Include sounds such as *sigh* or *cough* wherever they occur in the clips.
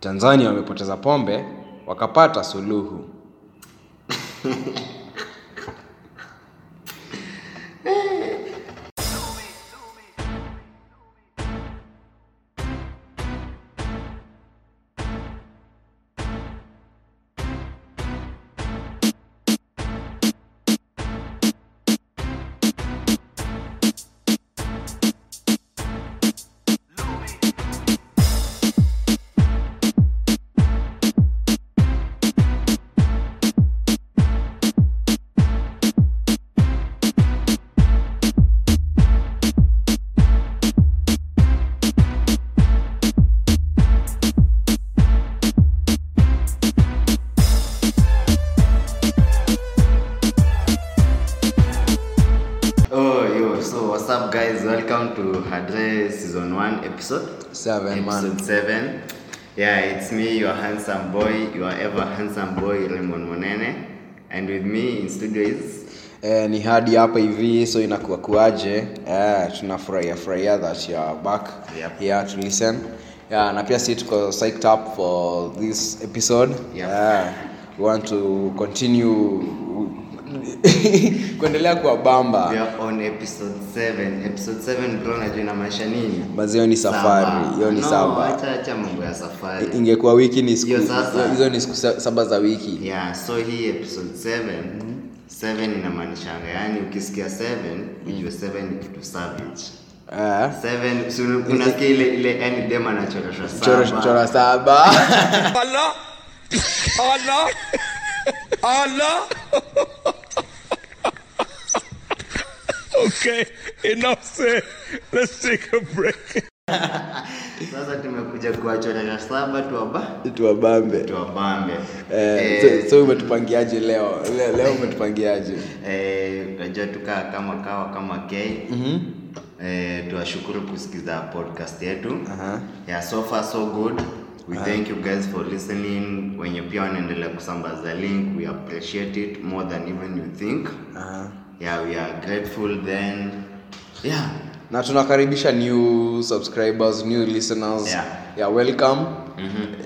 Tanzania wamepoteza pombe wakapata suluhu. *laughs* episode. Man. 7. Yeah, it's me, your handsome boy, your ever handsome boy, Raymond Monene. And with me in studio is. Eh, ni hadi hapa hivi so inakuwa kuaje eh, tunafurahia furahia that you are back Yep. here to listen yeah, na pia si tuko psyched up for this episode Yep. yeah, we want to continue *laughs* kuendelea kuwa bamba We are on episode 7. Episode 7 bro, najua inamaanisha nini? mazio ni safari hiyo ni no, saba ingekuwa wiki ni hizo ni siku saba za wiki Yeah, so hii episode 7 7 inamaanishanga yani ukisikia 7 ujue 7 ni kitu savage. eh, Seven, si una- unasikia ile ile yani dem anachoreshwa chora, saba. saba Allah! Allah! Allah! Okay, enough said. Let's take a break. *laughs* Sasa tumekuja kuwachoresha saba tuwaba tuwabambe tuwabambe. eh, so, so umetupangiaje leo leo, leo umetupangiaje eh, unajua tukaa kama kawa kama K. Eh, tuwashukuru kusikiza podcast yetu. Aha. Yeah, so far so good. We thank you guys for listening. Wenye pia wanaendelea kusambaza link, we appreciate it more than even you think. Aha. Yeah, we are grateful then. Yeah. na tunakaribisha new subscribers new listeners. Yeah. yeah welcome.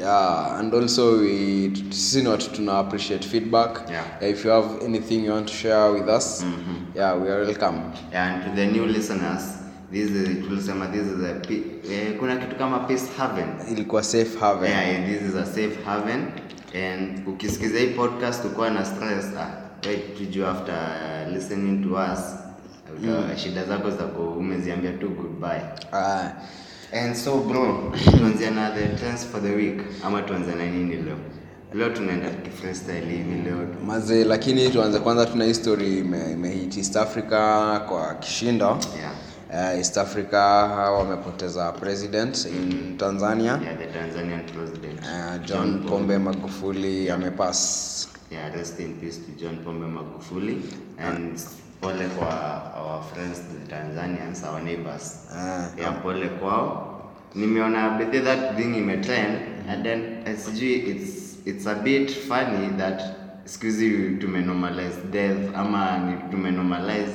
Yeah and also we sisi ni watu tuna appreciate feedback. Yeah. if you have anything you want to share with us yeah we are welcome. And to the new listeners this is tulisema this is a eh, kuna kitu kama peace haven. Ilikuwa safe haven. Yeah, yeah, this is a safe haven. And ukisikiza hii podcast ukuwa na stress ah, wait tujue after uh, listening to us mm. shida zako zako umeziambia tu goodbye. Uh, and so bro *coughs* tuanzia na the trends for the week. Ama tuanze na nini leo? Leo tunaenda kifrestyle hivi leo. Maze lakini tuanze kwanza tuna history imehit east africa kwa kishindo. Yeah. Uh, east africa wamepoteza president in tanzania. Yeah the tanzanian president. Uh, john pombe. Magufuli amepass Yeah, rest in peace to John Pombe Magufuli and pole kwa our friends the Tanzanians, our neighbors. Ah, yeah, pole kwao. Nimeona bethe that thing imetrend and then eh, sijui it's it's a bit funny that siku hizi tumenormalize death ama tumenormalize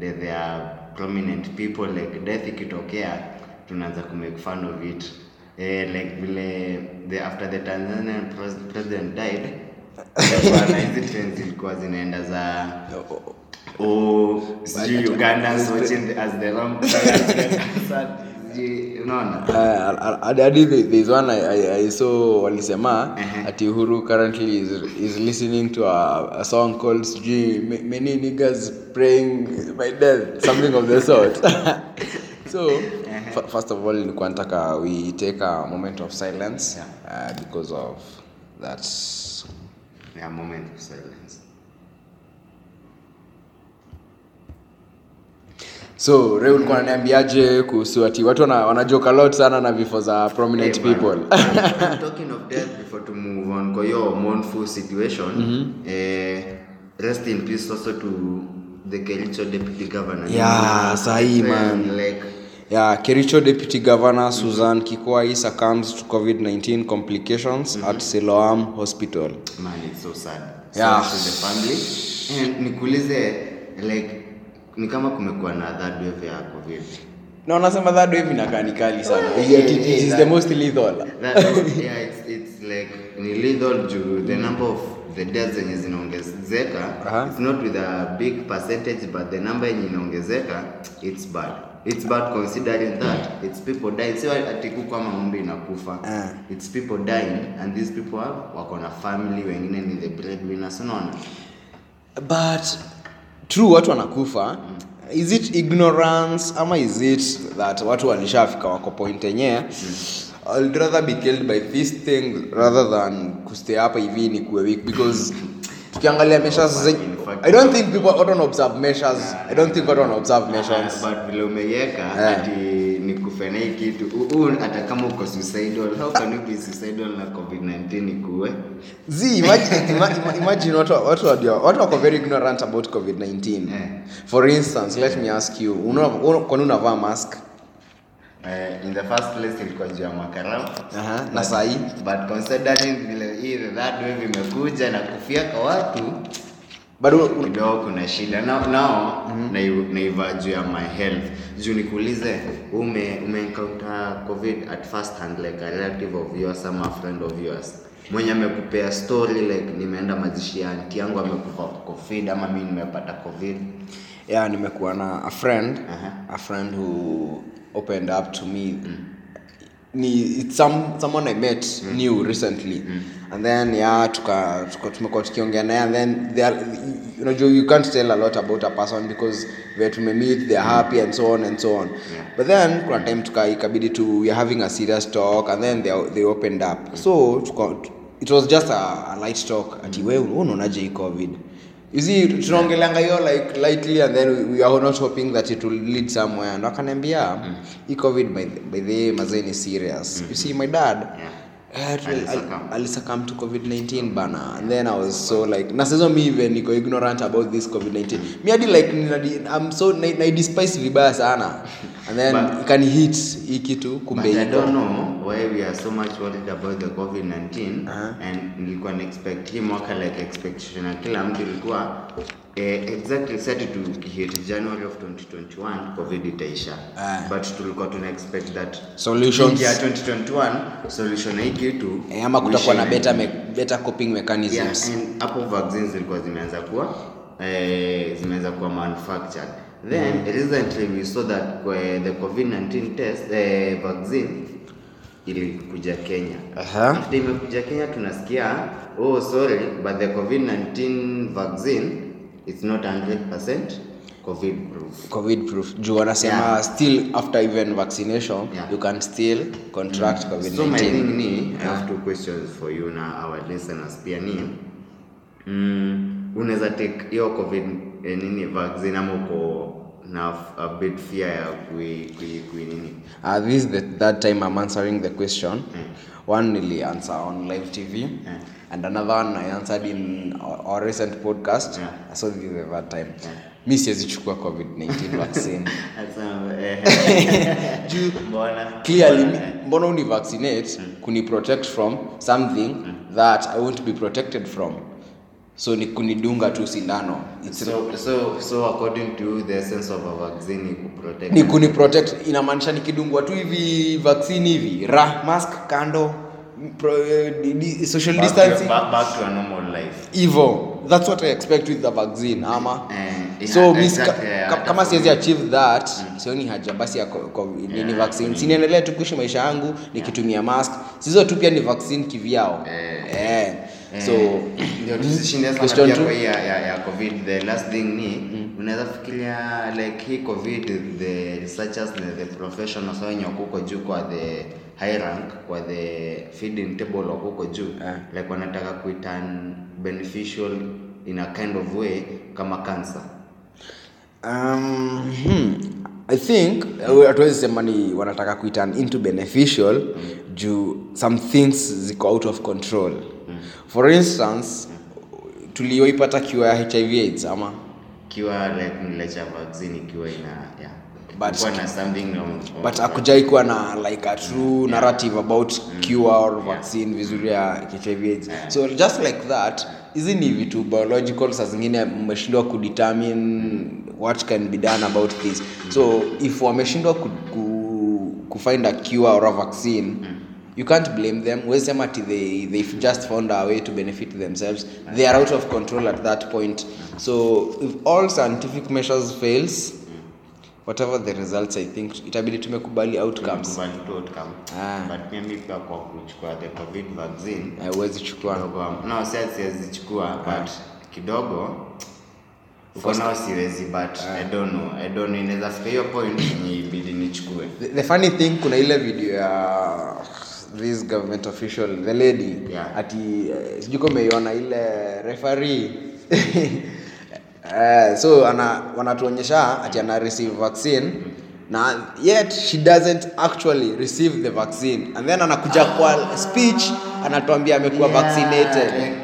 death ya prominent people like death ikitokea tunaanza kumake fun of it. Eh, like vile the after the Tanzanian president died *laughs* hizi trend zilikuwa zinaenda za sijui Ugandans watching as the wrong *laughs* sijui, unaona? Hadi hadi there's one I, I, I saw walisema Ehe. ati Uhuru currently is, is listening to a, a song called sijui many niggas praying my death something of the sort. *laughs* So f- first of all nilikuwa nataka we take a moment of silence uh, because of that yeah, moment of silence so re ulikuwa naniambiaje kuhusu ati watu wana, wanajoke a lot sana na vifo za prominent Hey, people. *laughs* Talking of death before to move on kwa hiyo mournful situation eh, rest in peace also to the Kericho deputy governor. Yeah, sahi, man. like Yeah, Kericho Deputy Governor Susan Kikwai succumbs to COVID-19 complications at Siloam Hospital. man it's so sad Yeah. Sad to the family and nikuulize like ni kama kumekuwa na third wave ya covid Na unasema third wave inakaa ni kali sana. Yeah, Yet it it is that- the most lethal. That, yeah, it's, it's ni lethal juu the number of the deaths zenye zinaongezeka Aha. it's not with a big percentage but the number yenye inaongezeka it's bad it's bad considering that it's people dying. Sio ati kuku ama ng'ombe inakufa uh. it's people dying and these people have wako na family wengine ni the breadwinners unaona? But true watu wanakufa. Is it ignorance ama is it that watu walishafika wako point yenyewe? I'd rather be killed by this thing rather than kustay hapa hivi ni kuwe weak because tukiangalia measures zenye- I don't think people watu wana observe measures I don't think watu wana observe measures but vile umeiweka Yeah. ati ni kufanya hii kitu u- u- hata kama uko suicidal how can you be suicidal na covid-19 ikuwe Z, imagine, ima, ima- imagine watu, watu, watu, watu wako very ignorant about COVID-19. yeah. For instance, let me ask you, unaona una- kwani unavaa mask? Uh, in the first place ilikuwa juu ya makarau Aha, na sahi? but considering vile hii that wave imekuja na kufiaka watu Bado kidogo kuna shida. Nao nao mm-hmm. naivaa juu ya my health. Juu nikuulize ume umeencounter covid at first hand like a relative of yours ama a friend of yours? Mwenye amekupea story like nimeenda mazishi ya anti yangu amekufa covid ama mi nimepata covid yeah, nimekuwa na a friend, Aha. a friend who opened up to me. Ni it's some someone I met new recently. And then yeah, tuka, tuka tumekuwa tukiongea naye and then they are, you know you, you can't tell a lot about a person because where to meet they're happy and so on and so on. Yeah. But then kuna time tuka ikabidi to we are having a serious talk and then they they opened up. So tuka, it was just a, a light talk ati wewe unaonaje hii covid you see tunaongeleanga hiyo like lightly and then we, are not hoping that it will lead somewhere. And wakaniambia hii covid by the, by the way mazee ni serious. You see my dad Yeah. eh, Alisakam. al- alisakam to covid-19 bana. And then i was so like na sahizo mi even niko ignorant about this covid-19 mi hadi like i'm so na, na despise vibaya sana. And then But- ikanihit hii kitu kumbe But I iko. don't know why we are so much worried about the COVID-19 Aha. and nilikuwa na expect hii mwaka like expectation ya kila mtu ilikuwa eh, exactly set to hit January of 2021 COVID itaisha. Ah. But tulikuwa tuna expect that Solutions. ya 2021 solution hii kitu Eh, ama kutakuwa na better, me, better coping Yeah, and hapo vaccines zilikuwa zimeanza kuwa eh, zimeanza kuwa manufactured then recently we saw that uh, the covid-19 test uh, vaccine ilikuja kenya Aha. after imekuja kenya tunasikia oh sorry but the covid-19 vaccine it's not 100% covid proof covid proof juu wanasema Yeah. still after even vaccination Yeah. you can still contract covid-19 so my thing ni i have two questions for you na our listeners pia ni mm, unaweza take hiyo covid eh, nini vaccine ama uko na a bit fear ya kui, kui, kui nini Uh, this is the third time I'm answering the question. One nili answer on live TV, and another one I answered in our, recent podcast. Yeah. So this is the third time. Mi siwezi chukua COVID-19 vaccine. *laughs* Eh, *laughs* Juu clearly Mbona, eh? mi- mbona uni vaccinate kuni protect from something that I won't be protected from. So ni kunidunga tu sindano. So, so, so according to the essence of a vaccine ni kuprotect. Ni kuni inamaanisha nikidungwa tu hivi vaccine hivi. Ra mask kando pro, eh, di, di, social back, distancing back, back to a normal life. Hivo that's what i expect with the vaccine ama. Yeah, so yeah, exactly, yeah, ka- kama siwezi achieve that sioni haja basi ya nini Yeah, vaccine. siniendelee tu kuishi maisha yangu nikitumia mask. Sizo tu pia ni vaccine kivyao. Eh. So *clears throat* ndio tusishinde sana pia kwa hii ya, ya, ya covid. The last thing ni unaweza fikiria like hii covid the researchers na the professionals wenye wakuko juu kwa the high rank kwa the feeding table wakuko juu uh. like wanataka kuitan beneficial in a kind of way kama cancer. Um, hmm, I think uh, hatuwezi sema ni wanataka kuitan into beneficial juu some things ziko out of control. For instance tulioipata kiwa ya hiv aids ama ikiwa like nilecha vaccine ikiwa ina yeah. But- akujai kuwa na like a true narrative about cure or vaccine vizuri ya hiv aids. So just like that hizi ni vitu biological saa zingine mmeshindwa kudetermine what can be done about this. So if wameshindwa ku, ku, kufind a cure or a vaccine you can't blame them. Wesema ti ati they, they've just found a way to benefit themselves. They are out of control at that point. So if all scientific measures fails whatever the results i think itabidi tumekubali outcomes. But kuchukua the covid vaccine. Huwezi chukua. Kidogo no si ati siwezi but kidogo uko nao siwezi but i don't know. I don't know. Inaweza fika hiyo point ibidi nichukue. The, the funny thing kuna ile video ya this government official the lady Yeah. ati uh, sijui kama umeiona ile referee uh, *laughs* so ana wanatuonyesha ati ana receive vaccine na yet she doesn't actually receive the vaccine and then anakuja kwa speech anatuambia amekuwa vaccinated like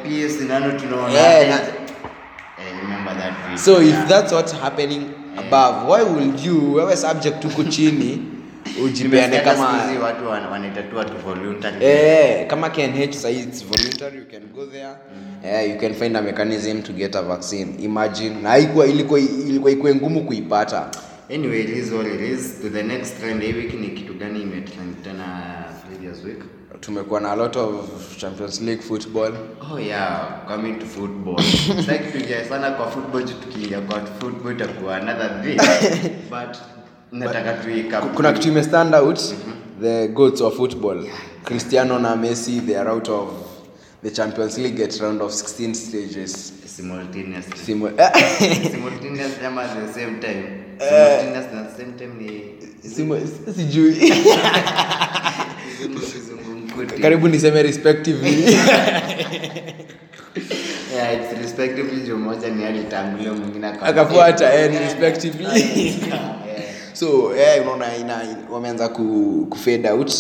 Yeah, na- eh, remember that video. so if Yeah. that's what's happening above why would you wewe subject tuko chini *laughs* ujipeane kama watu wanaitatua tu voluntary. Eh, kama KNH sahi it's voluntary you can go there. Eh, you can find a mechanism to get a vaccine. Imagine na ilikuwa ilikuwa ilikuwa ikuwe ngumu kuipata. Anyway it is what it is. To the next trend hii wiki ni kitu gani imetrend tena previous week? Tumekuwa na a lot of champions league football. Oh yeah coming to football. Like tuingia sana kwa football tukiingia kwa football itakuwa another thing. *laughs* But nataka tuika kuna kitu ime stand out the goats of football. Cristiano na messi they are out of the champions league at round of 16 stages. Simultaneously Simu- *laughs* simultaneous ama the same time. Simultaneous at the same time ni sijui. Karibu niseme respectively. *laughs* *laughs* Yeah it's respectively moja ni alitangulia mwingine akafuata eh, respectively. Yeah. So yeah, unaona ina wameanza ku, ku fade out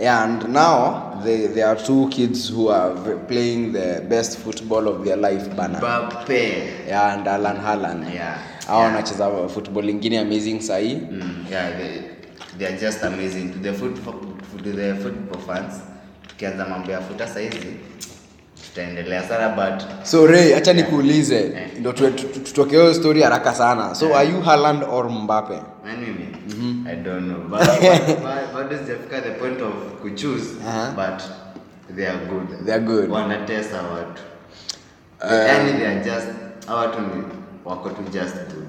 yeah, and now they, there are two kids who are playing the best football of their life bana Mbappe. yeah, and Alan Haaland Yeah. hao Yeah. wanacheza football ingine amazing sahii Mm, yeah, they, they are just amazing to the football, to the football fans. Tukianza mambo ya futa saizi tutaendelea. Sana but so Ray acha nikuulize. Ndo tu- tu- tutoke hiyo story haraka sana. So are you Haaland or Mbappe? Nani mimi? I don't know. But but- *laughs* but- bado sijafika the point of kuchoose Aha. but they are good. They are good. wanatesa watu. Yani they are just hawa watu wako tu just good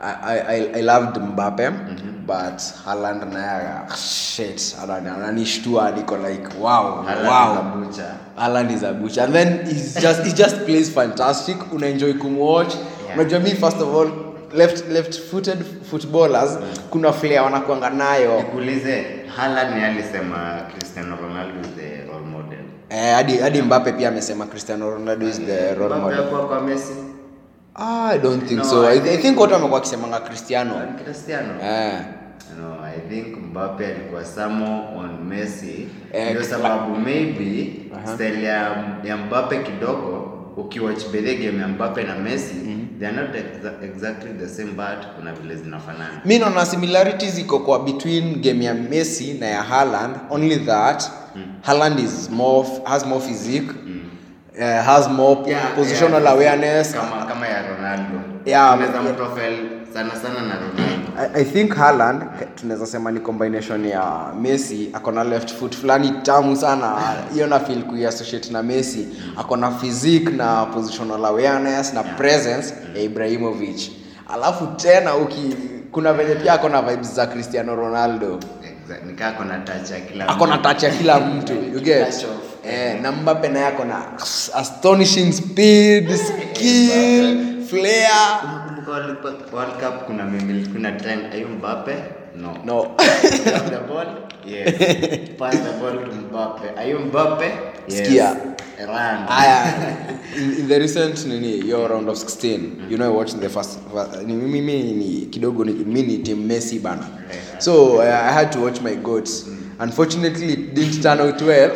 I, I, I- loved Mbappe but Haaland naye shit Haaland ananishtua niko like wow Haaland wow is a butcher. Haaland is a butcher. And then he's just he just plays fantastic. Unaenjoy kumwatch. Yeah. unajua mi first of all left left footed footballers kuna flair wanakuanga nayo. Nikuulize Haaland ni alisema Cristiano Ronaldo is the role model? Eh, hadi hadi Mbappe pia amesema Cristiano Ronaldo is the role model. kwa Messi ah, I don't think No, so I I, think watu wamekuwa wakisemanga Cristiano. Cristiano. Eh. No, I think Mbappe alikuwa samo on Messi. Eh, ndio sababu maybe style ya, ya Mbappe kidogo ukiwatch bedhe game ya Mbappe na Messi they are not exa exactly the same but kuna vile zinafanana. Mimi naona similarities iko kwa between game ya messi na ya Haaland. Only that Haaland is more has more physique uh, has more Yeah, positional yeah, awareness. Kama kama ya Ronaldo. Yeah, yeah. mprofile sana sana na Ronaldo. I, I think Haaland tunaweza sema ni combination ya Messi akona left foot fulani tamu sana. *laughs* Hiyo na feel kuiassociate na Messi. Akona physique na positional awareness na presence ya Ibrahimovic. Alafu tena uki kuna venye pia akona vibes za Cristiano Ronaldo. Exact. nikaa kona touch ya kila touch ya kila mtu. You get eh, na mbape naye akona astonishing speed skill flair. World Cup- kuna mimi kuna trend. Are you Mbappe? No. No. Grab the ball? Yes. Pass the ball to Mbappe. Are you Mbappe? Yes. Skia. Run. Aya. *laughs* In, in the recent nini your round of 16 you know I watched the first first mimi ni kidogo ni mimi ni team Messi bana. So uh, I had to watch my goats. Unfortunately it didn't turn out well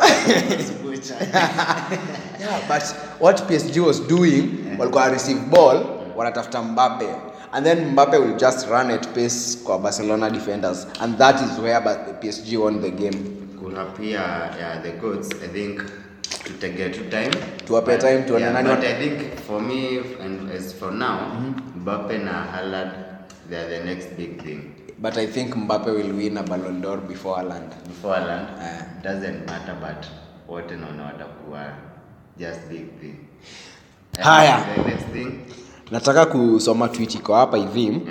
*laughs* yeah, but what PSG was doing walikuwa receive ball wanatafuta Mbappe. And then Mbappe will just run at pace kwa Barcelona defenders. And that is where PSG won the game. Kuna pia yeah, the goats i think tutege tu time. Tuwape time tuone yeah, nani but i think for me and as for now mm-hmm. Mbappe na Haaland they are the next big thing. But i think mbappe will win a ballon d'or before Haaland. before Haaland? Uh, doesn't matter but wote naona watakuwa just big thing. Haya. the next thing. Nataka kusoma tweet iko hapa hivi.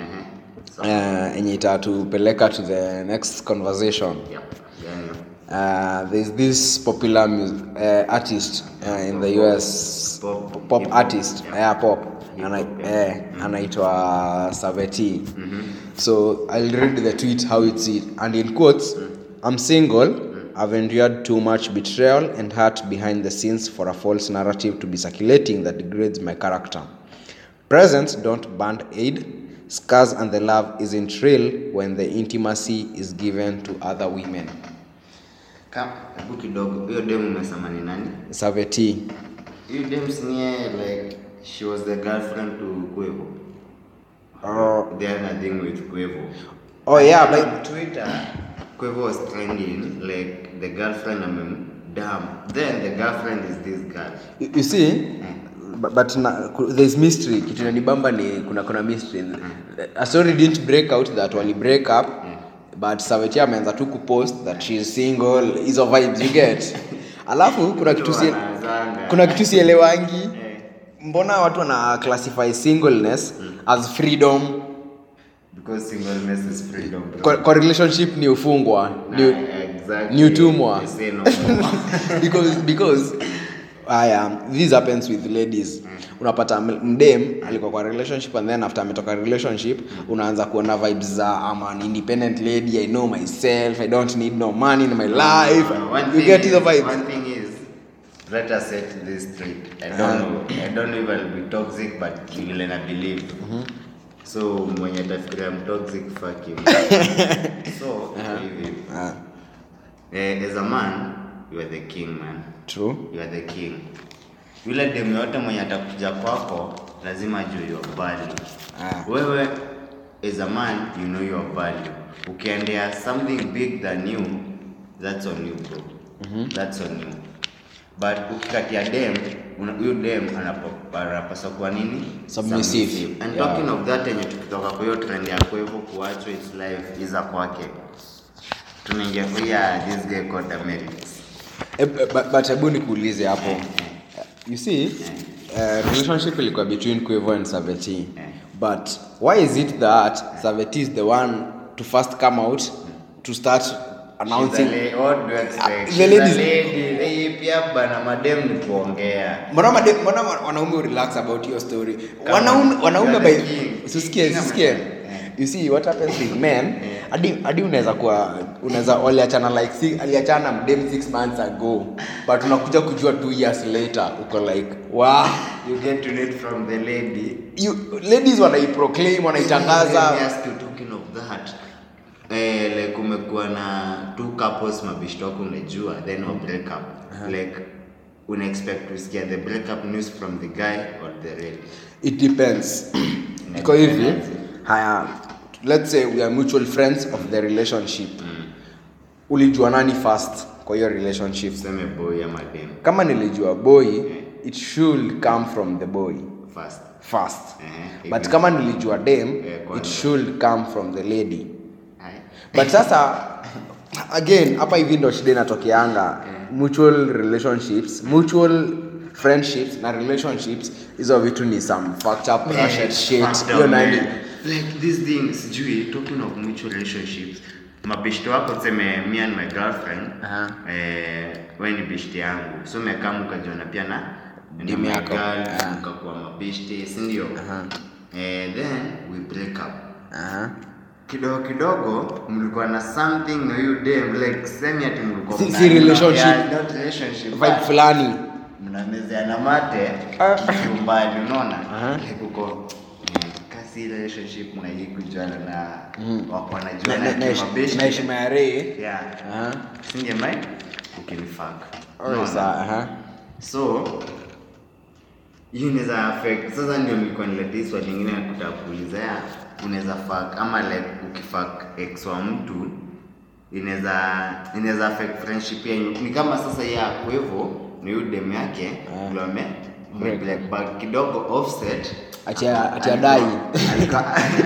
So, uh, itatupeleka to the next conversation. Yeah, yani, uh, there's this popular uh, artist uh, in the us Pop- pop hip-hop, artist. Yeah. yeah, pop. Ana- eh, anaitwa saveti. So i'll read the tweet how it's it and in quotes i'm single i've endured too much betrayal and hurt behind the scenes for a false narrative to be circulating that degrades my character. Presents don't band aid. Scars and the love isn't real when the intimacy is given to other women. Hebu kidogo. Hiyo dem umesema ni nani? Saveti hiyo dem sinie like she was the girlfriend to Quavo. Oh. thing with oh yeah but Twitter Quavo was trending like the girlfriend amem damn then the girlfriend is this girl you, you see? But, but na, there's mystery. Kitu nanibamba ni kuna kuna mystery. A story didn't break out that wali break up. But saveti ameanza tu kupost that she is single. Hizo vibes you get? Alafu kuna kitu si, kuna kitu sielewangi. Eh, mbona watu wana classify singleness as freedom because singleness is freedom bro. kwa, kwa relationship ni ufungwa ni, Ah, exactly. ni utumwa no *laughs* because because haya this happens with ladies unapata mdem alikuwa kwa relationship and then after ametoka relationship unaanza kuona vibes za I'm an independent lady I know myself I don't need no money in my life one you get is- the vibes One thing is, let us set this straight. I don't know. I don't know if I'll be toxic, but vile na believe. So mwenye atafikiria mtoxic him. *laughs* so hivi. Ah, Eh, as a man, you are the king, man. true You are the king. Yule demu yote mwenye atakuja kwako lazima ajue your value. Ah. Wewe as a man, you know your value. Ukiendea something big than you, that's on you bro. That's on you. But ukikatia dem, huyu dem anapaswa kuwa nini? Submissive. And Yeah. talking of that yenye tukitoka kwa hiyo trend ya kwa hivyo kuachwa its life iza kwake. Tunaingia kwa ya this guy called Americans. e, but, but hebu nikuulize hapo you see uh, relationship ilikuwa between Quavo and Saveti but why is it that Saveti is the one to first come out to start announcing She's a la- what do you expect? Uh, the She's a ladies- lady. Pia bana madem ni kuongea. mbona madem mbona wanaume relax about your story wanaume wanaume by usisikie usisikie you see what happens with men hadi hadi unaweza kuwa unaweza waliachana like si, aliachana mdem 6 months ago but unakuja kujua 2 years later uko like wow You get to read from the lady. you, ladies wanaiproclaim Let me wanaitangaza ask you, talking of that. Eh, like kumekuwa na two couples mabishto unajua then wa break up. Like una expect kusikia the breakup news from the guy or the lady. it depends. Iko hivi haya let's say we are mutual friends of the relationship ulijua nani first kwa hiyo relationship? Tuseme boy ama dem kama nilijua boy it should come from the boy. First. first. Eh, but kama nilijua dem yeah, it should come from the lady. But sasa again hapa hivi ndo shida inatokeanga mutual relationships mutual friendships na relationships hizo vitu ni some fucked up shit Fucked hiyo nani like these things sijui talking of mutual relationships mabeshto wako tuseme me and my girlfriend Aha. eh, we ni beshte yangu so mekam ukajiona pia na na yako. mkakuwa mabeshte sindio -huh. eh, then we break up Aha. Kidogo kidogo mlikuwa na something na hiyo dem like semi ati mlikuwa Si- si relationship. Yeah, not relationship vibe fulani. mnamezeana mate Ah. kiumbali unaona? Like uko eh, kasi relationship mnajii kujuana na wako Na- wanajuana na- na na heshima ya rei yeah. Singe mai? Ukinifak Alright, sawa, aha. so hiyo inaweza affect sasa ndio nilikuwa niletea swali lingine ya kutaka kuuliza ya unaweza fuck ama like ukifuck ex wa mtu inaweza inaweza affect friendship yenu ni kama sasa yeye ako hivyo ni yule dem yake ndio ame Break. like kidogo offset. Acha acha dai.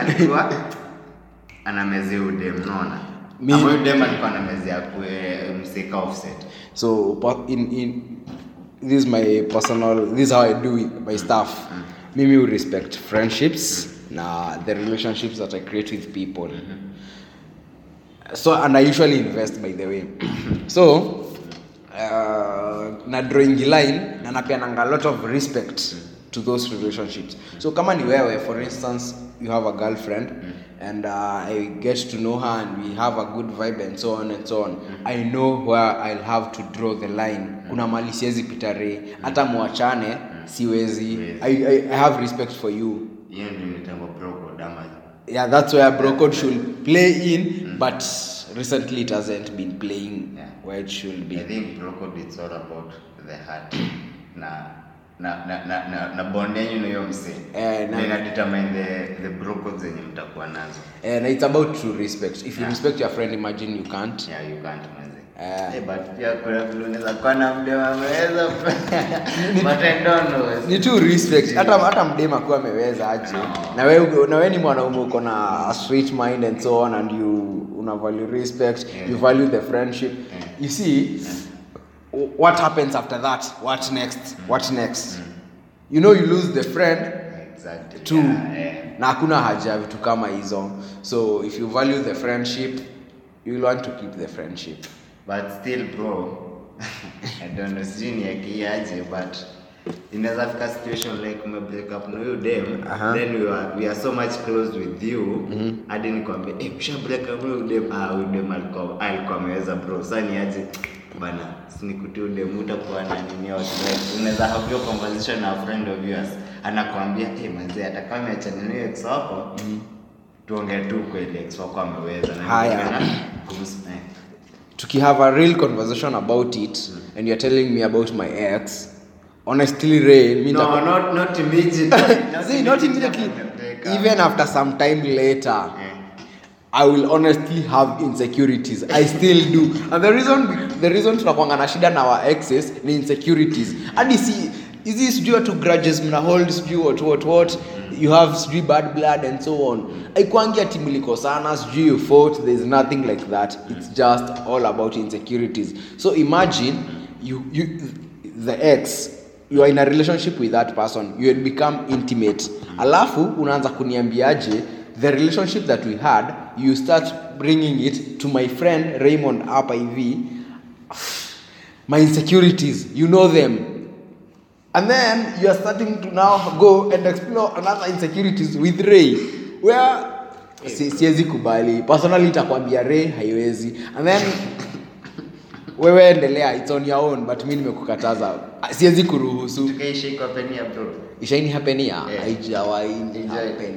alikuwa *laughs* anamezea udem naona Ama huyu dem alikuwa anamezea kwa msika offset. So in, in this is my personal this is how i do it, my stuff. Mimi will respect friendships na the relationships that i create with people. So and i usually invest by the way. *clears throat* So uh, na drawing line na napeananga a lot of respect to those relationships. So kama ni wewe for instance you have a girlfriend and uh, i get to know her and we have a good vibe and so on and so on. I know where i'll have to draw the line. Kuna mali siwezi pitare hata mwachane siwezi. I, I, i have respect for you yeah that's where bro code should play in but recently it hasn't been playing Yeah. where it should be. I think broko it's all about the heart. Na na na na, na, na bond yenu na hiyo msee. Eh, na- na ina determine the the broko zenye mtakuwa nazo. And it's about true respect. If you Yeah. respect your friend imagine you can't. Yeah you can't manze Eh. Eh, ni *laughs* tu respect. Hata hata kuwa ameweza aje. Na wewe na wewe ni mwanaume uko na sweet mind and so on and you una value respect Yeah. you value the friendship. Yeah. you see yeah. what happens after that? What next? What next? You know you lose the friend exactly. to yeah, yeah. na hakuna haja ya vitu kama hizo. So if you value the friendship you'll want to keep the friendship but still bro *laughs* i don't know sijui ni akiaje but inaweza fika situation like ume break up na huyu dem Aha. then we are, we are so much close with you hadi nikwambia eh usha break up huyu dem ah huyu dem alikuwa alikuwa ameweza bro sasa ni aje? Bana sinikuti huyo dem utakuwa na nini like unaweza have your conversation na friend of yours anakuambia eh manze hata kama na ex wako tuongee tu kweli ex wako ameweza. Na Haya. ningependa kumsi- tukihave a real conversation about it and you're telling me about my ex. Honestly Ray, No, nitakuwa- not not immediately. *laughs* See, not immediately even after some time later yeah. i will honestly have insecurities. I still do. And the reason the reason tunakwanga na shida na our exes ni insecurities. Hadi si hizi sijui watu grudges mna hold sijui what what what you have sijui bad blood and so on. Aikwangi ati mlikosana sijui you fought there's nothing like that. It's just all about insecurities. So imagine you, you the ex you are in a relationship with that person you had become intimate. Alafu unaanza kuniambiaje the relationship that we had you start bringing it to my friend raymond hivi. My insecurities you know them and then you are starting to now go and explore another insecurities with ray where si- siwezi kubali personally itakwambia ray haiwezi and then wewe endelea it's on your own but mi nimekukataza siwezi kuruhusu Tukaishi kwa penia bro. ishaini hapenia Yeah. haijawaini Haijai.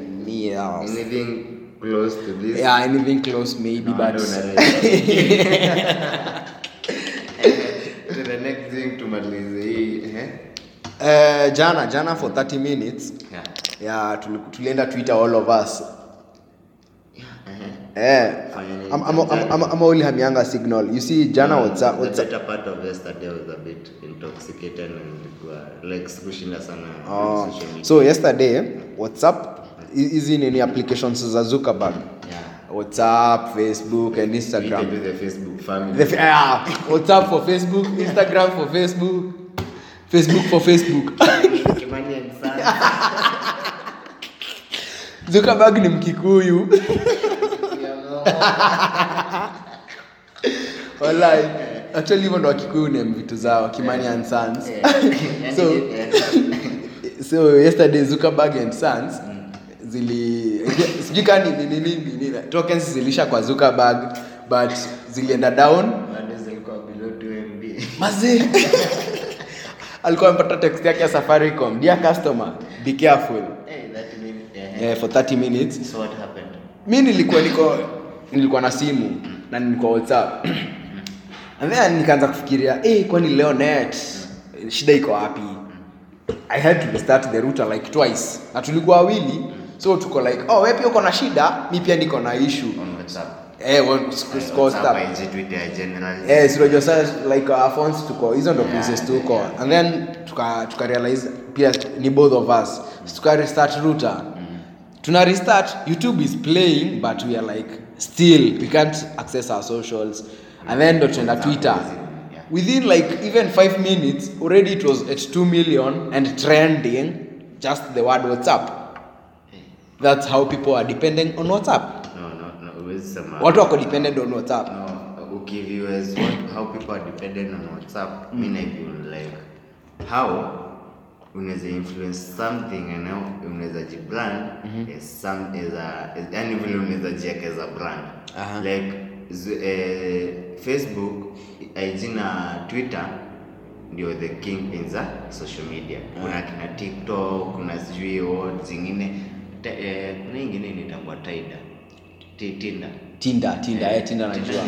Anything close to this. yeah anything close maybe No, but know. *laughs* *laughs* To the next thing tumalize hii. eh? Uh, jana jana for 30 minutes Yeah. yeah tuli- tulienda twitter all of us Eh. eh ama- ama ulihamianga signal you see jana whatsapp The better part of yesterday was a bit intoxicated and like sikushinda sana oh. so yesterday whatsapp hi- hizi nini applications za zuckerberg Yeah. whatsapp facebook and We can do the Facebook family. The, f- ah, WhatsApp for Facebook, Instagram for Facebook, Facebook for Facebook. *laughs* Zuckerberg ni Mkikuyu. Actually hivyo ndo Wakikuyu nem vitu zao, Kimani and Sons. *laughs* So- So yesterday Zuckerberg and Sons zili sijui kama nini nini nini tokens zilisha kwa Zuckerberg but zilienda down bado zilikuwa below 2 MB. Mazee. Alikuwa amepata text yake ya safaricom. Dear customer be careful. Hey, that mean, eh, yeah, for 30 minutes. So what happened? mi nilikuwa niko nilikuwa na simu na nilikuwa whatsapp. And then nikaanza kufikiria hey, kwani leo net? Shida iko wapi? I had to restart the router like twice. Na tulikuwa wawili so tuko like oh wewe pia uko na shida? Mi pia niko na issue. On WhatsApp. Eh one- siku- siku- WhatsApp stop. haiji Twitter general. Eh, si unajua sasa like our phones tuko hizo ndo places tuko and then tuka tuka realize pia ni both of us. So tuka restart router. Tuna restart. Youtube is playing but we are like still we can't access our socials. And then ndo tunaenda twitter. Yeah. within like even five minutes already it was at 2 million and trending just the word whatsapp. That's how people are depending on whatsapp huwezi sema- watu wako dependent on whatsapp No, ukiview what, how people are dependent on WhatsApp, mm. I feel like how unaweza influence something you know, unaweza jibrand as some as a as, yani vile unaweza jiweka as a brand Aha. like z, eh, Facebook, IG na Twitter ndio the king in za social media. Kuna kina TikTok, kuna sijui zingine eh, kuna ingine inaitangwa Tinder. Ti- Tinder. tinda tinda eh, tinda najua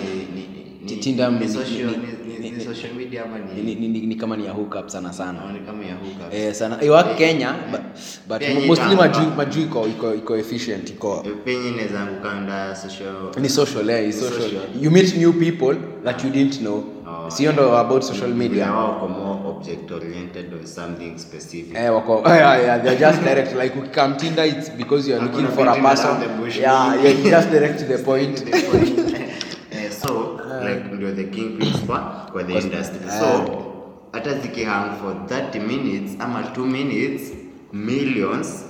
Ni- Tinder ni social- ni- social media ama ni, ni- ni, ni, ni kama ni ya hookup sana sana Ni kama ya hookup. eh, sana iwa kenya Eh, but, but mostly majuu majuu iko iko iko efficient iko Eh, penye inaweza kukanda social ni social eh, ni social. social. you meet new people that you didn't know sio ndo about social media. Wako more object oriented or something specific. Eh, wako *laughs* yeah, yeah, they're just direct. Like ukikam Tinder it's because you're looking for a person. around yeah just direct to the point. *laughs* *laughs* Eh, so like ndio the kingpins kwa kwa the industry. Eh. so hata zikihang for 30 minutes ama 2 minutes millions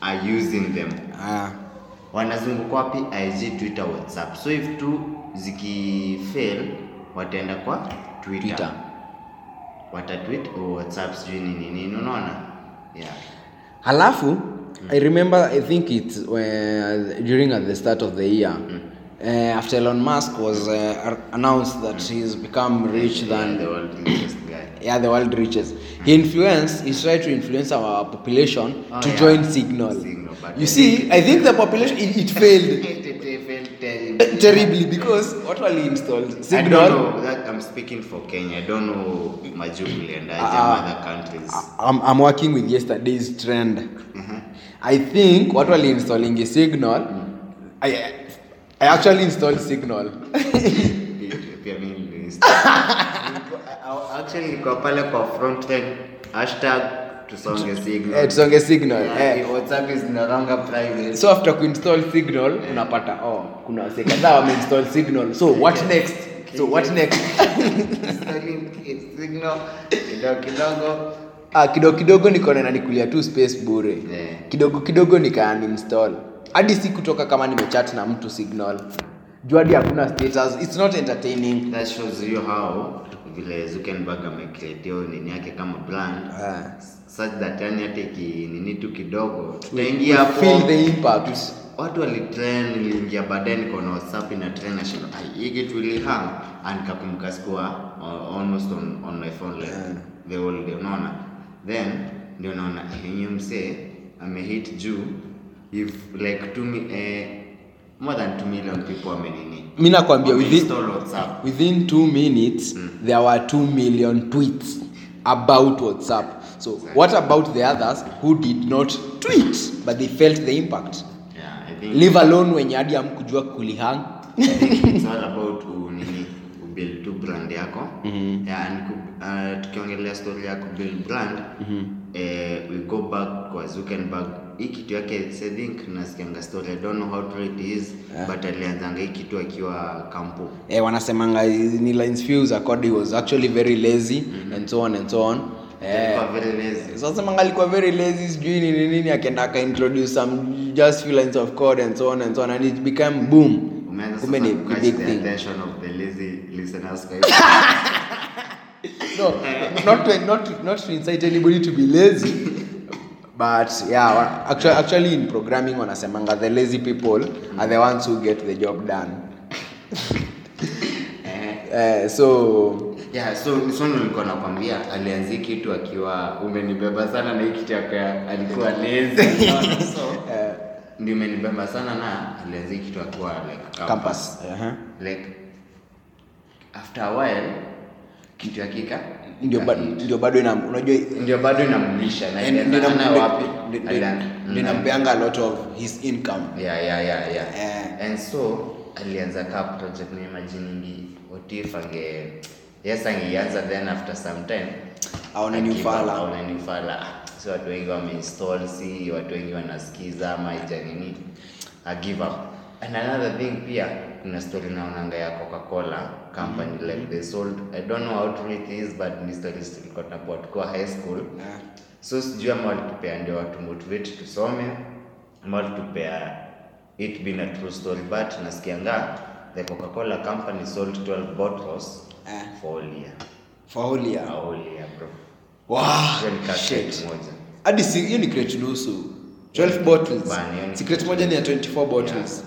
are using them. Ah. Wanazunguka wapi? Ig twitter whatsapp. So if tu zikifail wataenda kwa twitter, Twitter. watatweet au whatsapp sijui nini nini unaona? Yeah. Halafu i remember i think it uh, during at the start of the year uh, after elon musk was uh, announced that he's become rich than the world richest guy. Yeah the world richest. He influenced he tried to influence our population Oh, to yeah. join signal, Signal, you I see i think the population it It failed *laughs* *laughs* terribly. because what were installed? Signal? That I'm speaking for Kenya. I don't know Majubuli and uh, other countries. I'm, I'm working with yesterday's trend. I think what were installing? A signal? I, i actually installed signal. Pia mimi *laughs* Actually nilikuwa pale kwa front end. Hashtag tusonge eh, signal. tusonge signal Yeah, eh. WhatsApp is no longer private. so after kuinstall signal unapata oh kuna wase kadhaa wameinstall signal so what next so what next signal kidogo kidogo. ah, kidogo kidogo nikaona nanikulia tu space bure Yeah. kidogo kidogo nikaninstall hadi si kutoka kama nimechat na mtu signal juu hadi hakuna status it's not entertaining That shows you how vile Zuckerberg amecreate nini yake kama brand Ah. Such that yani hata ikinini tu kidogo. Tutaingia hapo feel the impact. Watu walitrain niliingia baadaye nikaona whatsapp ina train na shino "Ai, hii kitu ilihang and kakumbuka sikuwa uh, almost on, on my phone like Yeah. the whole day unaona? Then ndio naona yenye msee amehit juu. If like to me eh, more than 2 million people amenini mi nakwambia within, within 2 minutes there were 2 million tweets about whatsapp. So what about the others who did not tweet but they felt the impact? Yeah i think live alone wenye hadi amkujua kulihang. I think it's all about nini ubuild tu brand yako. Yeah, and uh, tukiongelea story ya kubuild brand. Eh, we go back kwa Zuckerberg hii kitu yake I think nasikianga story. I don't know how true it is but alianzanga hii kitu akiwa kampo. Eh, wanasemanga ni lines fuse accord he was actually very lazy and so on and so on. Sasemanga Alikuwa very lazy. Sijui nini nini akaenda akaintroduce some just few lines of code and so on and so on and it became boom. Kumbe ni big thing. of the lazy listeners kwa *laughs* no, not to not to, not to incite anybody to be lazy but yeah actually, actually in programming wanasemanga the lazy people are the ones who get the job done uh, *laughs* so yeah so sono nilikuwa nakwambia alianzia kitu akiwa umenibeba sana na hii kitu alikuwa lazy *laughs* so uh, ndio umenibeba sana na alianzia kitu akiwa like campus. campus uh-huh. like after a while kitu hakika ndio ba- ndio bado ina unajua ndio bado inamlisha na ndio wapi? ndio- ndio- ndio inampeanga a lot of his income. Yeah yeah yeah yeah. Eh. and so alianza ka project na imagine ni otif ange yes angeianza then after some time Aone new up, aone new fala. Si watu wengi wameinstall si watu wengi wanasikiza ama ijanini a give up and another thing pia kuna story naonanga ya coca-cola company like they sold i don't know how true it is but ni stories tulikuwa tunakuwa tukiwa high school. Yeah. so sijui ama walitupea ndio watu motivate tusome ama walitupea it being a true story but nasikianga the coca-cola company sold 12 bottles yeah. for all year. For all year? For all year bro. Wow shit. moja. Hadi hiyo ni crate nusu. 12 bottles. Bana, si crate moja ni ya 24 bottles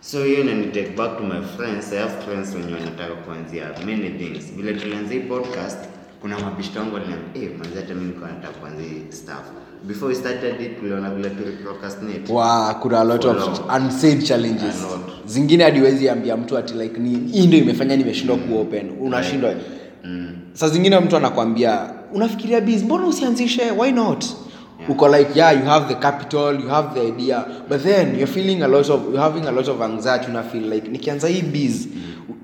so hiyo inani take back to my friends. I have friends wenye wanataka kuanzia many things. Vile tulianza hii podcast kuna mabishto wangu waliniambia eh manzi hata mimi nataka kuanzia stuff. Before we started it tuliona vile tuli procrastinate. Wa kuna a lot of unsaid challenges. A lot. zingine hadi wezi ambia mtu ati like ni hii ndio imefanya nimeshindwa kuopen unashindwa. Mm. saa zingine mtu anakwambia unafikiria biz mbona usianzishe? Why not uko like yeah you have the capital you have the idea. But then you're feeling a lot of you're having a lot of anxiety una feel like nikianza hii biz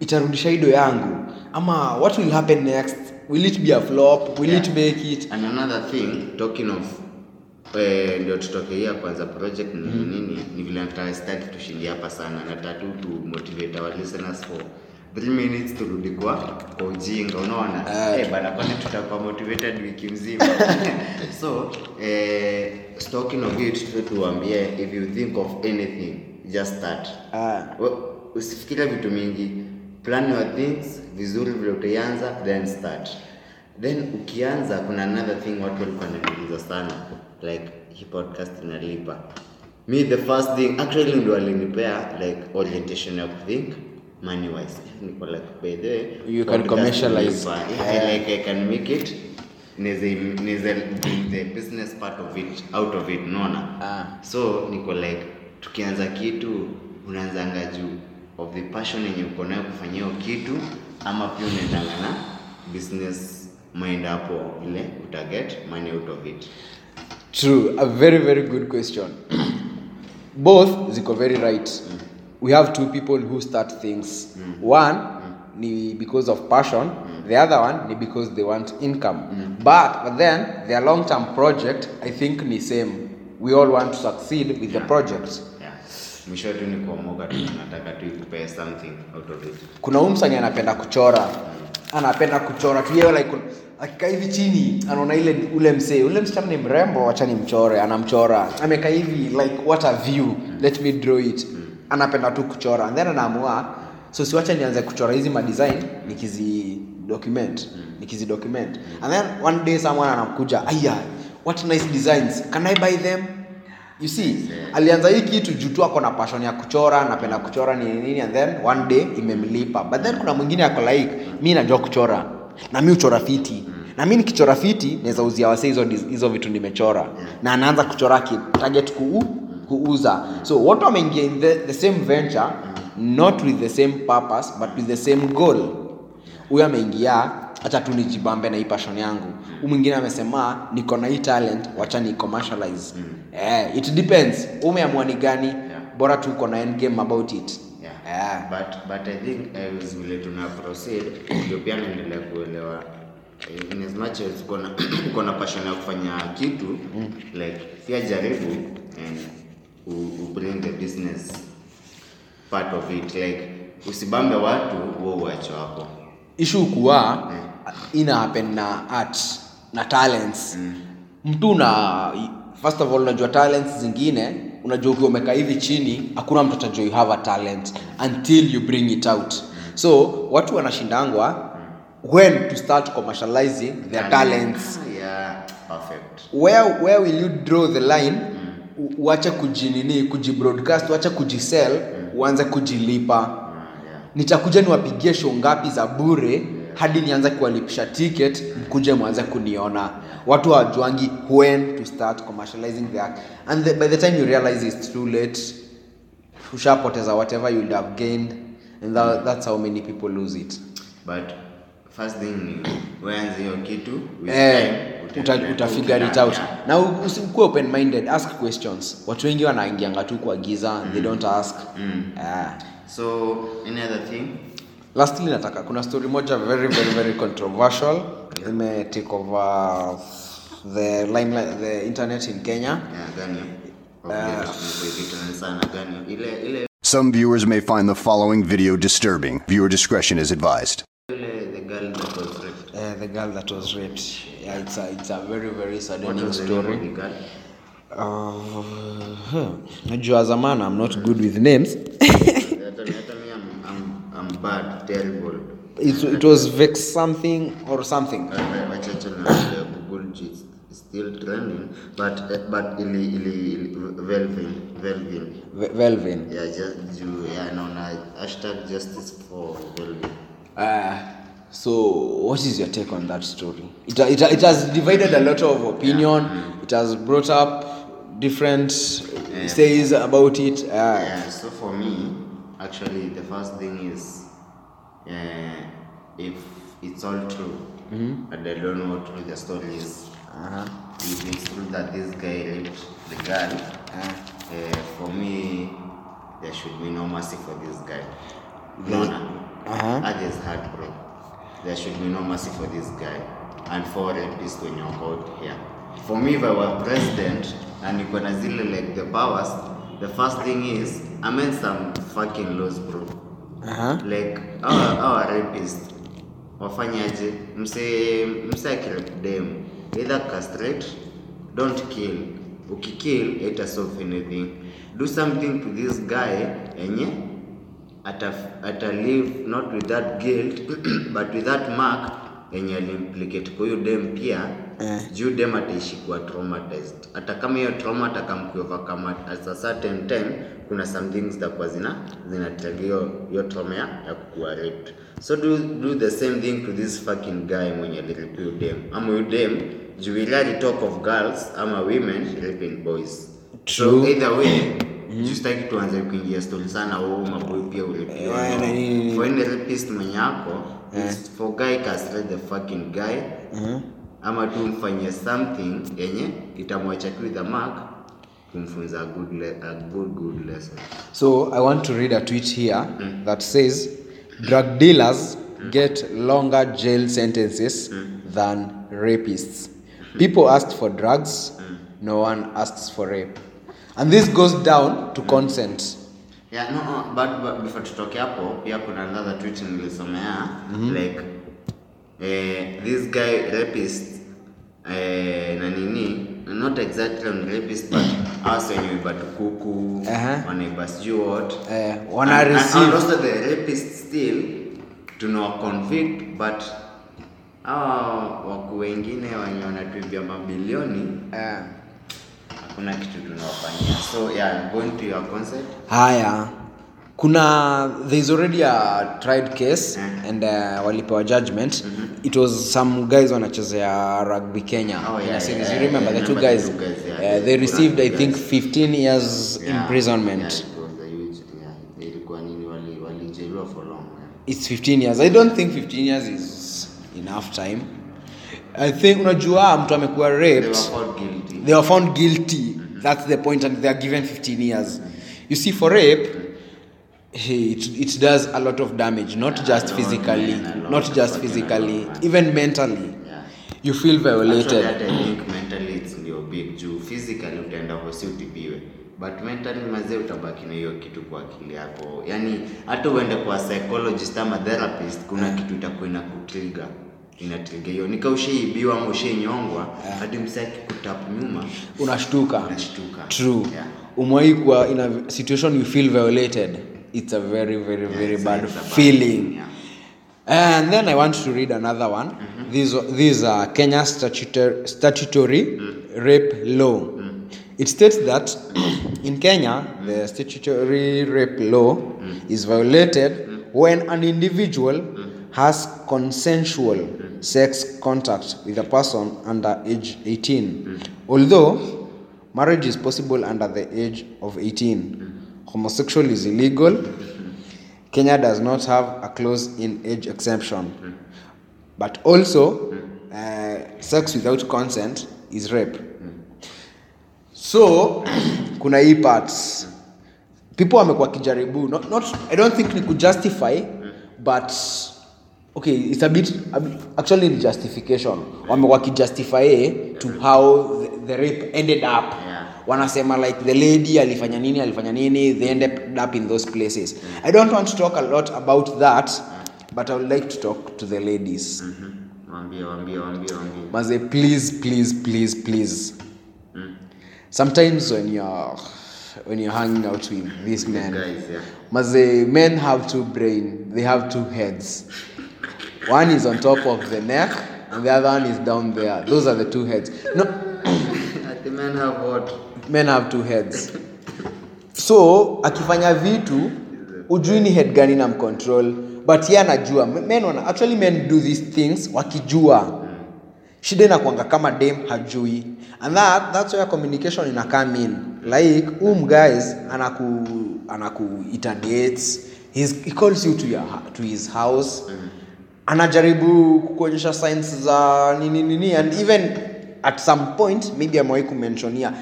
itarudisha ido yangu. Ama what will happen next? Will it be a flop? Will it make it? And another thing talking of eh, ndio tutoke hii kwanza project ni nini? Ni vile nataka sitaki tushindi hapa sana. Nataka tu to motivate our listeners for 3 minutes turudi kwa kwa ujinga unaona? Uh, eh bana kwani tutakuwa motivated wiki mzima? *laughs* So eh, talking of it tuambie if you think of anything just start. Uh, We- usifikirie vitu mingi. Plan your things vizuri vile utaianza then start. Then ukianza kuna another thing watu walikuwa wananiuliza sana like hii podcast inalipa. Me the first thing actually ndo alinipea like orientation ya kuthink money wise like by the way, You can commercialize. Yeah, I like I can make it neze neze the business part of it out of it unaona Ah. so niko like tukianza kitu unaanzanga juu of the passion yenye uko nayo kufanyia kitu ama pia unaendanga na business mind hapo ile utaget money out of it True, a very very good question. *clears throat* Both ziko very right. We have two people who start things. One ni because of passion, the other one ni because they want income. But, but then their long term project I think ni same. We all want to succeed with the project. mwisho tu ni kuomoka tu nataka tu ikupee something out of it. Kuna huyu anapenda kuchora. Anapenda kuchora tu. Yeye like akikaa hivi chini anaona ile ule msee. Ule msichana ni mrembo wacha ni mchore anamchora. Amekaa hivi like what a view. Let me draw it anapenda tu kuchora. And then anaamua so siwacha nianze kuchora. Hizi madesign nikizi document nikizi document. And then one day someone anakuja aya what nice designs. Can i buy them? You see alianza hii kitu juu tu ako na passion ya kuchora napenda kuchora nini nini. And then one day imemlipa. But then kuna mwingine ako like mi najua kuchora. Na mi uchora fiti. Na mi nikichora fiti naweza uzia wase hizo hizo vitu nimechora. Na anaanza kuchora ki target kuu kuuza. So watu wameingia in the, the same venture not with the same purpose but with the same goal. Huyo ameingia hacha tu nijibambe na hii passion yangu. Huu mwingine amesema niko na hii talent wacha ni commercialize. Eh, it depends. Umeamua ni gani bora tu uko na endgame about it. Yeah. Yeah. but but i think as vile tuna proceed ndio pia naendelea kuelewa. In as much as uko na *clears throat* passion ya kufanya kitu like pia jaribu and u, who bring the business part of it like usibambe watu huo uacho wako. Ishu kuwa ina happen na art na talents. Mtu na first of all unajua talents zingine unajua ukiwa umekaa hivi chini hakuna mtu atajua you have a talent until you bring it out. So watu wanashindangwa when to start commercializing their talents. Ah, yeah perfect. Where, where will you draw the line uache kujinini kujibroadcast uache kujisell uanze kujilipa. Ah, yeah. Nitakuja niwapigie show ngapi za bure hadi nianze kuwalipisha ticket mkuje mwanze kuniona. Watu hawajuangi when to start commercializing the and the, by the time you realize it's too late ushapoteza whatever you would have gained and that, that's how many people lose it. But first thing ni uanze hiyo kitu with eh, time, uta, utaendelea uta tu figure it out na ukuwe open minded ask questions watu wengi wanaingianga tu kwa giza they don't ask Mm. yeah. so any other thing lastly nataka kuna story moja very very very controversial ime take over the limelight the internet in kenya Yeah, gani? Okay. Ile ile Some viewers may find the following video disturbing. Viewer discretion is advised. the girl that was raped. uh, the girl that was raped yeah it's a, it's a very very saddening was the name story of the girl? uh, huh. najua zamana i'm not good with names bad, terrible. it, it was vex something or something wachache na ile google Sheets still trending but eh, but ili ili velvin velvin Ve- velvin yeah just juu yeah naona hashtag justice for velvin Uh, so what is your take on that story? It, it, it has divided a lot of opinion. It has brought up different says about it. Uh, yeah so for me actually the first thing is uh, if it's all true and I don't know what true the story is uh-huh. if it's true that this guy raped the girl uh, for me there should be no mercy for this guy. Unaona? Uh-huh. I just bro there should be no mercy for this guy. And for rapists when you're out here. For me if I were president and niko na zile like the powers the first thing is I meant some fucking laws bro. Uh-huh. like our, our rapist wafanyaje? Mse mse akirep dem either castrate don't kill. Ukikill ita solve anything. Do something to this guy enye ata, a live not with that guilt *clears throat* but with that mark yenye alimplicate. Kwa hiyo dem pia Eh. juu dem ataishi kuwa traumatized. Hata kama hiyo trauma atakamkuovercome at a certain time kuna some things zitakuwa zina zinatrigger hiyo hiyo trauma ya kukuwa raped. So do, do the same thing to this fucking guy mwenye alirip huyo dem. Ama huyo dem juu talk of girls ama women raping boys. True. so either way mm-hmm. sitaki tuanze kuingia stori sana oh maboy pia urepiwa Eh, na nini- for any rapist mwenye ako is for guy castrate the fucking guy. Ama tu mfanyie something yenye itamwacha tu with mark kumfunza a good, le- a good, good lesson. So I want to read a tweet here that says drug dealers get longer jail sentences than rapists. People asked for drugs, no one asks for rape. And this goes down to consent. yeah, no, no, but, but before tutoke hapo pia kuna another tweet nilisomea like eh, this guy rapist eh, na nini not exactly on rapist but *coughs* us wenye wiba tu kuku Aha. wanaiba sijui what Eh, wana And- receive- and also the rapist still tuna convict but hawa waku wengine wenye wanatuibia mabilioni Uh, hakuna kitu tunawafanyia. So yeah going to your concert. Haya. Kuna there's already a tried case yeah. and uh, walipewa judgment. It was some guys wanachezea rugby kenya. Oh, yeah, yeah, yeah, you remember yeah, the two guys, the two guys, yeah, uh, the they received i think 15 years Yeah, imprisonment. yeah, it's 15 years. I don't think 15 years is enough time. I think unajua mtu amekuwa raped they were found guilty. That's the point and they are given 15 years. You see for rape hey, it, it does a lot of damage not Yeah, just physically man, not just physically even mentally. Yeah. you feel Actually, violated. That I think mentally it's ndio big. Juu physically utaenda hosi utibiwe. But mentally mazee utabaki na hiyo kitu kwa akili yako. Yani hata uende kwa psychologist ama therapist kuna kitu itakuwa ina kutriga hiyo nika ushaibiwa ama ushainyongwa hadi msaki kutap nyuma. Unashtuka. Unashtuka true. Yeah. umwai kuwa in a situation you feel violated? It's a very very very bad bad feeling. yeah. And then I want to read another one. These these are Kenya statutory, statutory rape law. It states that *clears throat* in Kenya, the statutory rape law is violated when an individual has consensual sex contact with a person under age 18. Although marriage is possible under the age of 18, homosexual is illegal. Kenya does not have a clause in age exemption. But also, uh, sex without consent is rape. So, *clears throat* kuna hii parts. People wamekuwa kijaribu, not, not, I don't think ni kujustify, but okay it's a bit, a bit actually ni justification wame wakijustify to how the, the rape ended up Yeah. wanasema like the lady alifanya nini alifanya nini they ended up in those places i don't want to talk a lot about that but i would like to talk to the ladies Mhm. Waambie, waambie, waambie, waambie. Maze, please, please, please, please. Sometimes when you're when you're hanging out with these men, Guys, yeah. Maze, men have two brain, they have two heads. One is on top of the neck, and the other one is down there. Those are the two heads. No, the men have what? men have two heads. So akifanya vitu ujui ni head gani na mcontrol, but ye anajua. Men wana, actually men do these things wakijua shida inakwanga kama dem hajui and that, that's where communication ina come in like um guys anaku anakuita dates He's, he calls you to, your, to his house anajaribu kukuonyesha signs za nini nini and even at some point maybe amewahi kumentionia.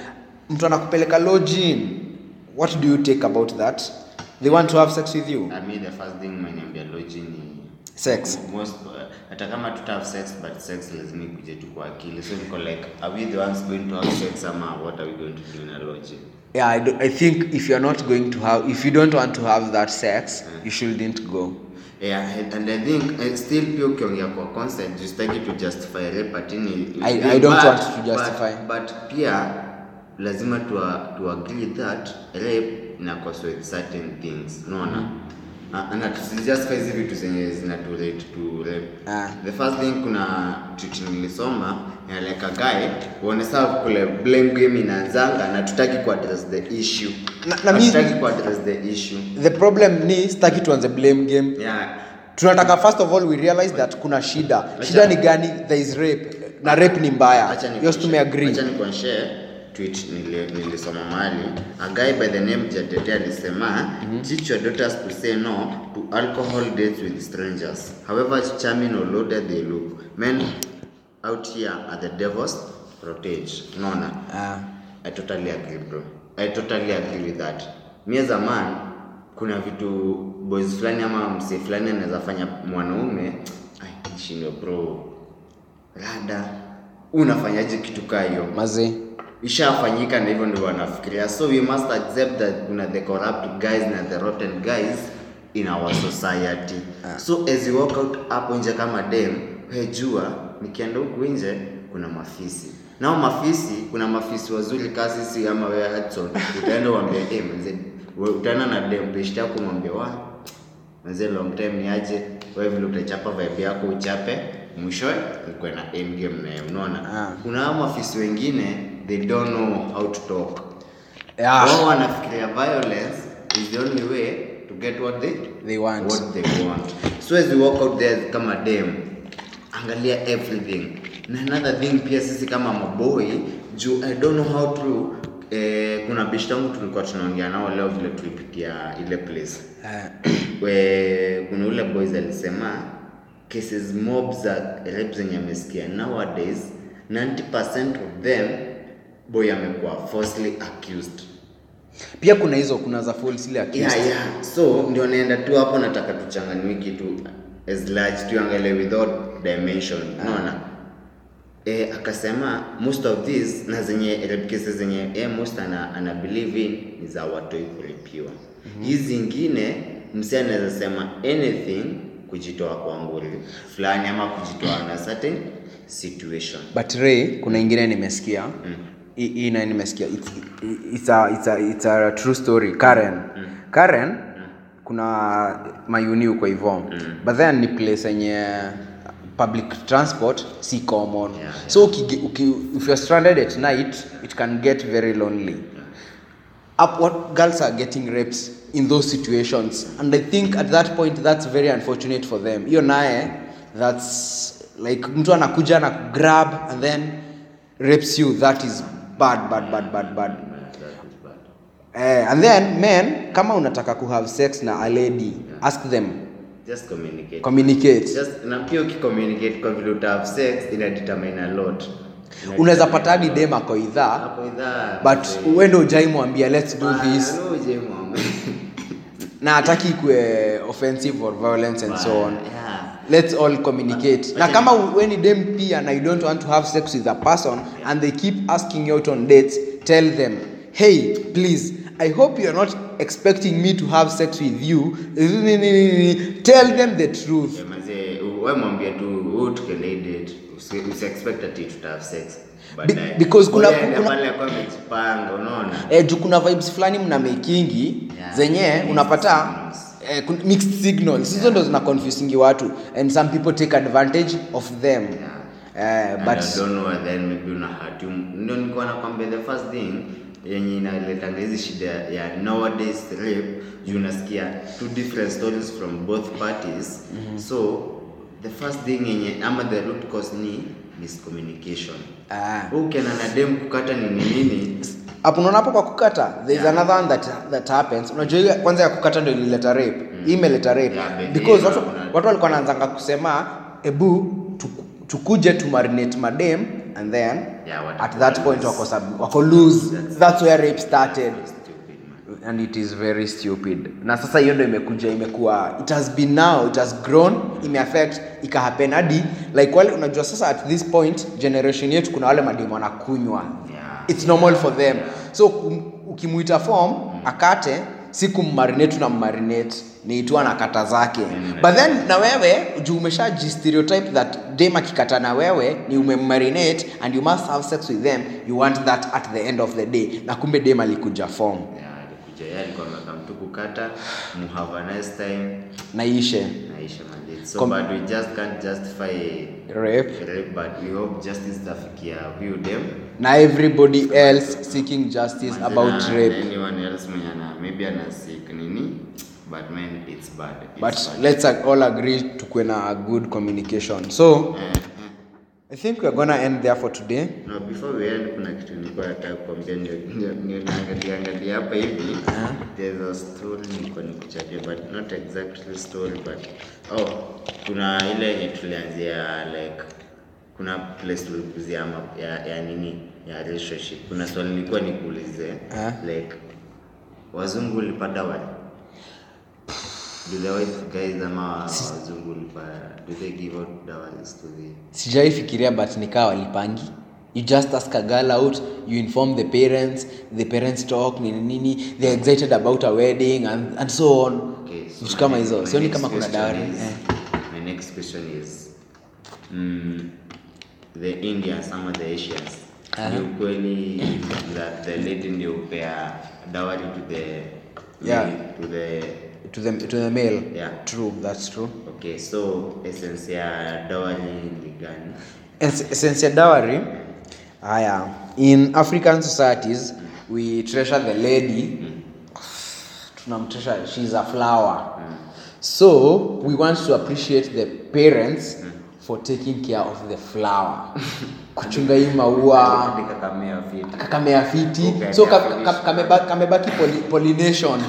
Mtu anakupeleka login what do you take about that? They want to have sex with you. I mean, the first thing Sex. most hata kama tuta have sex but sex lazima ikuje tu kwa akili. So niko like are we the ones going to have sex ama what are we going to do in a lodge yeah I, do, I think if you're not going to have if you don't want to have that sex you shouldn't go yeah and- i think uh, still pia ukiongea kwa consent justaki to justify rape ni I- I don't but- want to justify. but, but pia lazima to, to agree that rape ina with certain things unaona Ah, na tusijustify hizi vitu zenye zinatulate to rape Ah. the first thing kuna tuti nilisoma like a guy uone saa kule blame game inaanzanga na tutaki ku address the issue. Na- na tutaki ku address the issue. The problem ni sitaki tuanze blame game. Yeah. Tunataka first of all we realize that kuna shida. Shida ni gani? There is rape. Na rape ni mbaya. Acha tumeagree Acha nikuonyeshe tweet nili- nilisoma mali a guy by the name Jatete alisema teach your daughters to say no to alcohol dates with strangers. However charming or loaded they look. Men out here are the devil's protege. Unaona? Ah. I totally agree bro. I totally agree with that. Me as a man kuna vitu boys fulani ama msee fulani anaweza fanya mwanaume *tsk* ai bro. Rada unafanyaje kitu kaa hiyo? Maze ishafanyika na hivyo ndio wanafikiria. So we must accept that kuna the corrupt guys na the rotten guys in our society. So as you walk out hapo nje kama dem wejua nikienda huku nje kuna mafisi. Nao mafisi kuna mafisi wazuri kaa sisi ama wewe Hudson utaenda uambie eh mzee utaenda na dem peshta yako mwambie wa mzee long time ni aje wewe vile utachapa vibe yako uchape mwishowe ukwe na end game naye unaona? Ah. kuna mafisi wengine they don't know how to talk. Yeah. wao wanafikiria violence is the only way to get what they They want. what they want. So as we walk out there kama dem. Angalia everything. Na another thing pia sisi kama maboy juu i don't know how to eh, kuna bishi tangu tulikuwa tunaongea nao leo vile tulipitia ile place. We kuna ule boys alisema cases mob za rape zenye amesikia nowadays 90% of them boy amekuwa falsely accused. Pia kuna hizo kuna za falsely accused. Yeah, yeah. so ndio naenda tu hapo nataka tuchanganue kitu as large tuangalie without dimension. Unaona? Eh, akasema most of these na zenye rape cases zenye eh, most ana, ana believe in ni za watoi kulipiwa. Hizi zingine msi anaweza sema anything kujitoa kwa nguri fulani ama kujitoa na certain situation. But ray kuna ingine nimesikia. Hii hii nayo nimesikia it's, it's, a, it's, a, it's a true story. Karen. Karen kuna mayuni huko hivo but then ni place yenye public transport si common. Yeah, so uki, uki, if you're stranded at night it can get very lonely. Up what girls are getting rapes in those situations. And i think at that point that's very unfortunate for them. Hiyo naye that's like mtu anakuja na grab and then rapes you. That is bad bad bad bad bad. Eh, and then men kama unataka kuhave sex na a lady ask them. Just communicate. Communicate. Just na pia ukicommunicate kwa vile uta have sex ina determine a lot. Unaweza pata hadi dem ako idhaa but uende ujaimwambia let's do this. *laughs* na hataki ikue offensive or violence and so on. yeah let's all communicate. Na kama weni dem pia na you don't want to have sex with a person and they keep asking you out on dates tell them hey please i hope you're not expecting me to have sex with you. Tell them the truth. Yeah, mazee, we mwambie tu huu tukiendei date usi usi expect ati tuta sex. Baadaye. because kuna- kuna- eh, juu kuna vibes fulani mna makingi Yeah, zenye unapata signals. Eh, mixed signals. Hizo ndo zina confusingi watu and some people take advantage of them. Yeah. but I don't know then maybe una ndio nilikuwa nakwambia the first thing yenye inaletanga hizi shida ya nowadays rape juu unasikia two different stories from both parties. So the first thing yenye ama the root cause ni miscommunication. Ah, ukiana na kukata nini nini hapo unaonapo kwa kukata there is Yeah. another one that, that happens. Unajua ile kwanza ya kukata ndio ilileta rape. Mm. imeleta rape. Yeah, because watu, watu walikuwa wanaanzanga kusema ebu tukuje tu marinate madem and then Yeah, at that point wako, sub, wako lose. That's where rape started. Stupid, and it is very stupid. Na sasa hiyo ndo imekuja imekuwa it has been now it has grown imeaffect ikahappen hadi like wale unajua sasa at this point generation yetu kuna wale mademu wanakunywa. It's normal for them. So ukimwita ukimuita form akate si kummarinate na mmarinate na kata zake. But then na wewe juu umeshaji stereotype that dem akikata na wewe ni umemmarinate and you must have sex with them you want that at the end of the day. Na kumbe dem alikuja form. Yeah, alikuja. Yeye alikuwa mtu kukata mu have a nice time. Naishe. Naishe manzi so Com- but we just can't justify rape. rape but we hope justice tafikia view them. Na everybody else seeking justice about rape. anyone else mwenye ana maybe ana seek nini but man it's bad it's but bad. let's all agree tukuwe na good communication. So eh. I think we're gonna end there for today. No before we end kuna kitu nilikuwa nataka ndio naangalia angalia hapa hivi. There's a story nilikuwa nikuchaje but not exactly story but oh kuna ile yenye tulianzia like kuna place tulikuzia ya, ya nini ya relationship. Kuna swali nilikuwa nikuulize Ah. like wazungu ulipata wali sijaifikiria but nikaa walipangi you just ask a girl out you inform the parents the parents talk nini nini they're excited about a wedding and, and so on Okay, so vitu kama hizo sioni kama kuna dawari is-. My next question is mm, the Indians ama the Asians Aha. ni ukweli that the lady ndio upea dowry to the Yeah. to the to the, to the male. Yeah. true that's true. Okay so essence ya dowry ni gani? Essence ya dowry haya in african societies we treasure the lady. Tunamtreasure she's a flower. So we want to appreciate the parents for taking care of the flower. *laughs* Kuchunga hii maua. Kakamea fiti. So kamebaki pollination.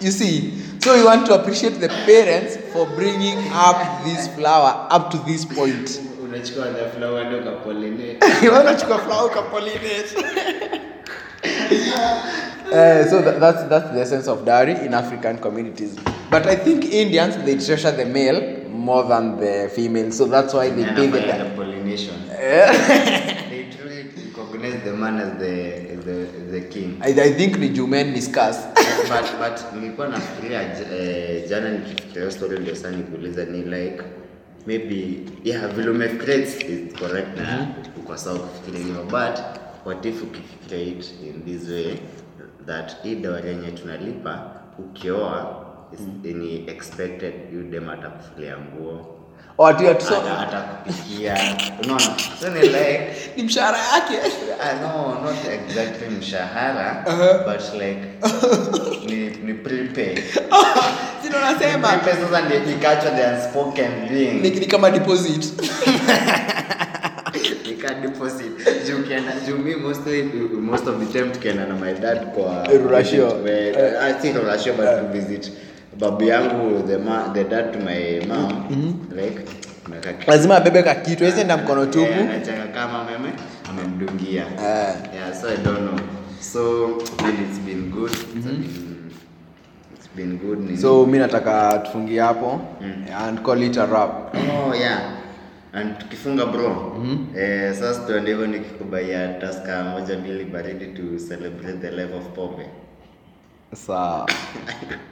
You see so we want to appreciate the parents for bringing up this flower up to this point unachukua the flower ndio *laughs* flower ukapollinate Uh, so that, that's that's the essence of dowry in African communities. But I think Indians they treasure the male more than the female, so that's why they pay the. The pollination *laughs* they truly recognize the man as the the, the king. I, I think ni Jumen discuss. *laughs* but but nilikuwa nafikiria eh, jana nikifikiria story ndio sana nikuuliza ni like maybe yeah vile umefikiria it's correct na uko sawa kufikiria hivyo but what if ukifikiria it in this way that hii dawari yenye tunalipa ukioa is- ni expected you dem atakufulia nguo Atakupikia *laughs* unaona so ni like ni mshahara yake. I know, not exactly mshahara, but like *laughs* ni, ni prepay. *laughs* Si nasema Prepay sasa ndio ikaachwa the unspoken thing. ni kama deposit. Ika deposit. Juu ukienda juu mi most of, the time tukienda na my dad kwa I think but visit babu yangu the, ma, the dad to my mom. Mm-hmm. like lazima abebe ka kitu awezi mkono tupu. mi nataka tufungie hapo mm. and call it a wrap. Oh yeah. And tukifunga bro. Mm -hmm. eh, sasa tuende hivyo nikikubaya taska moja mbili baridi to celebrate the life of pombe sawa. *laughs*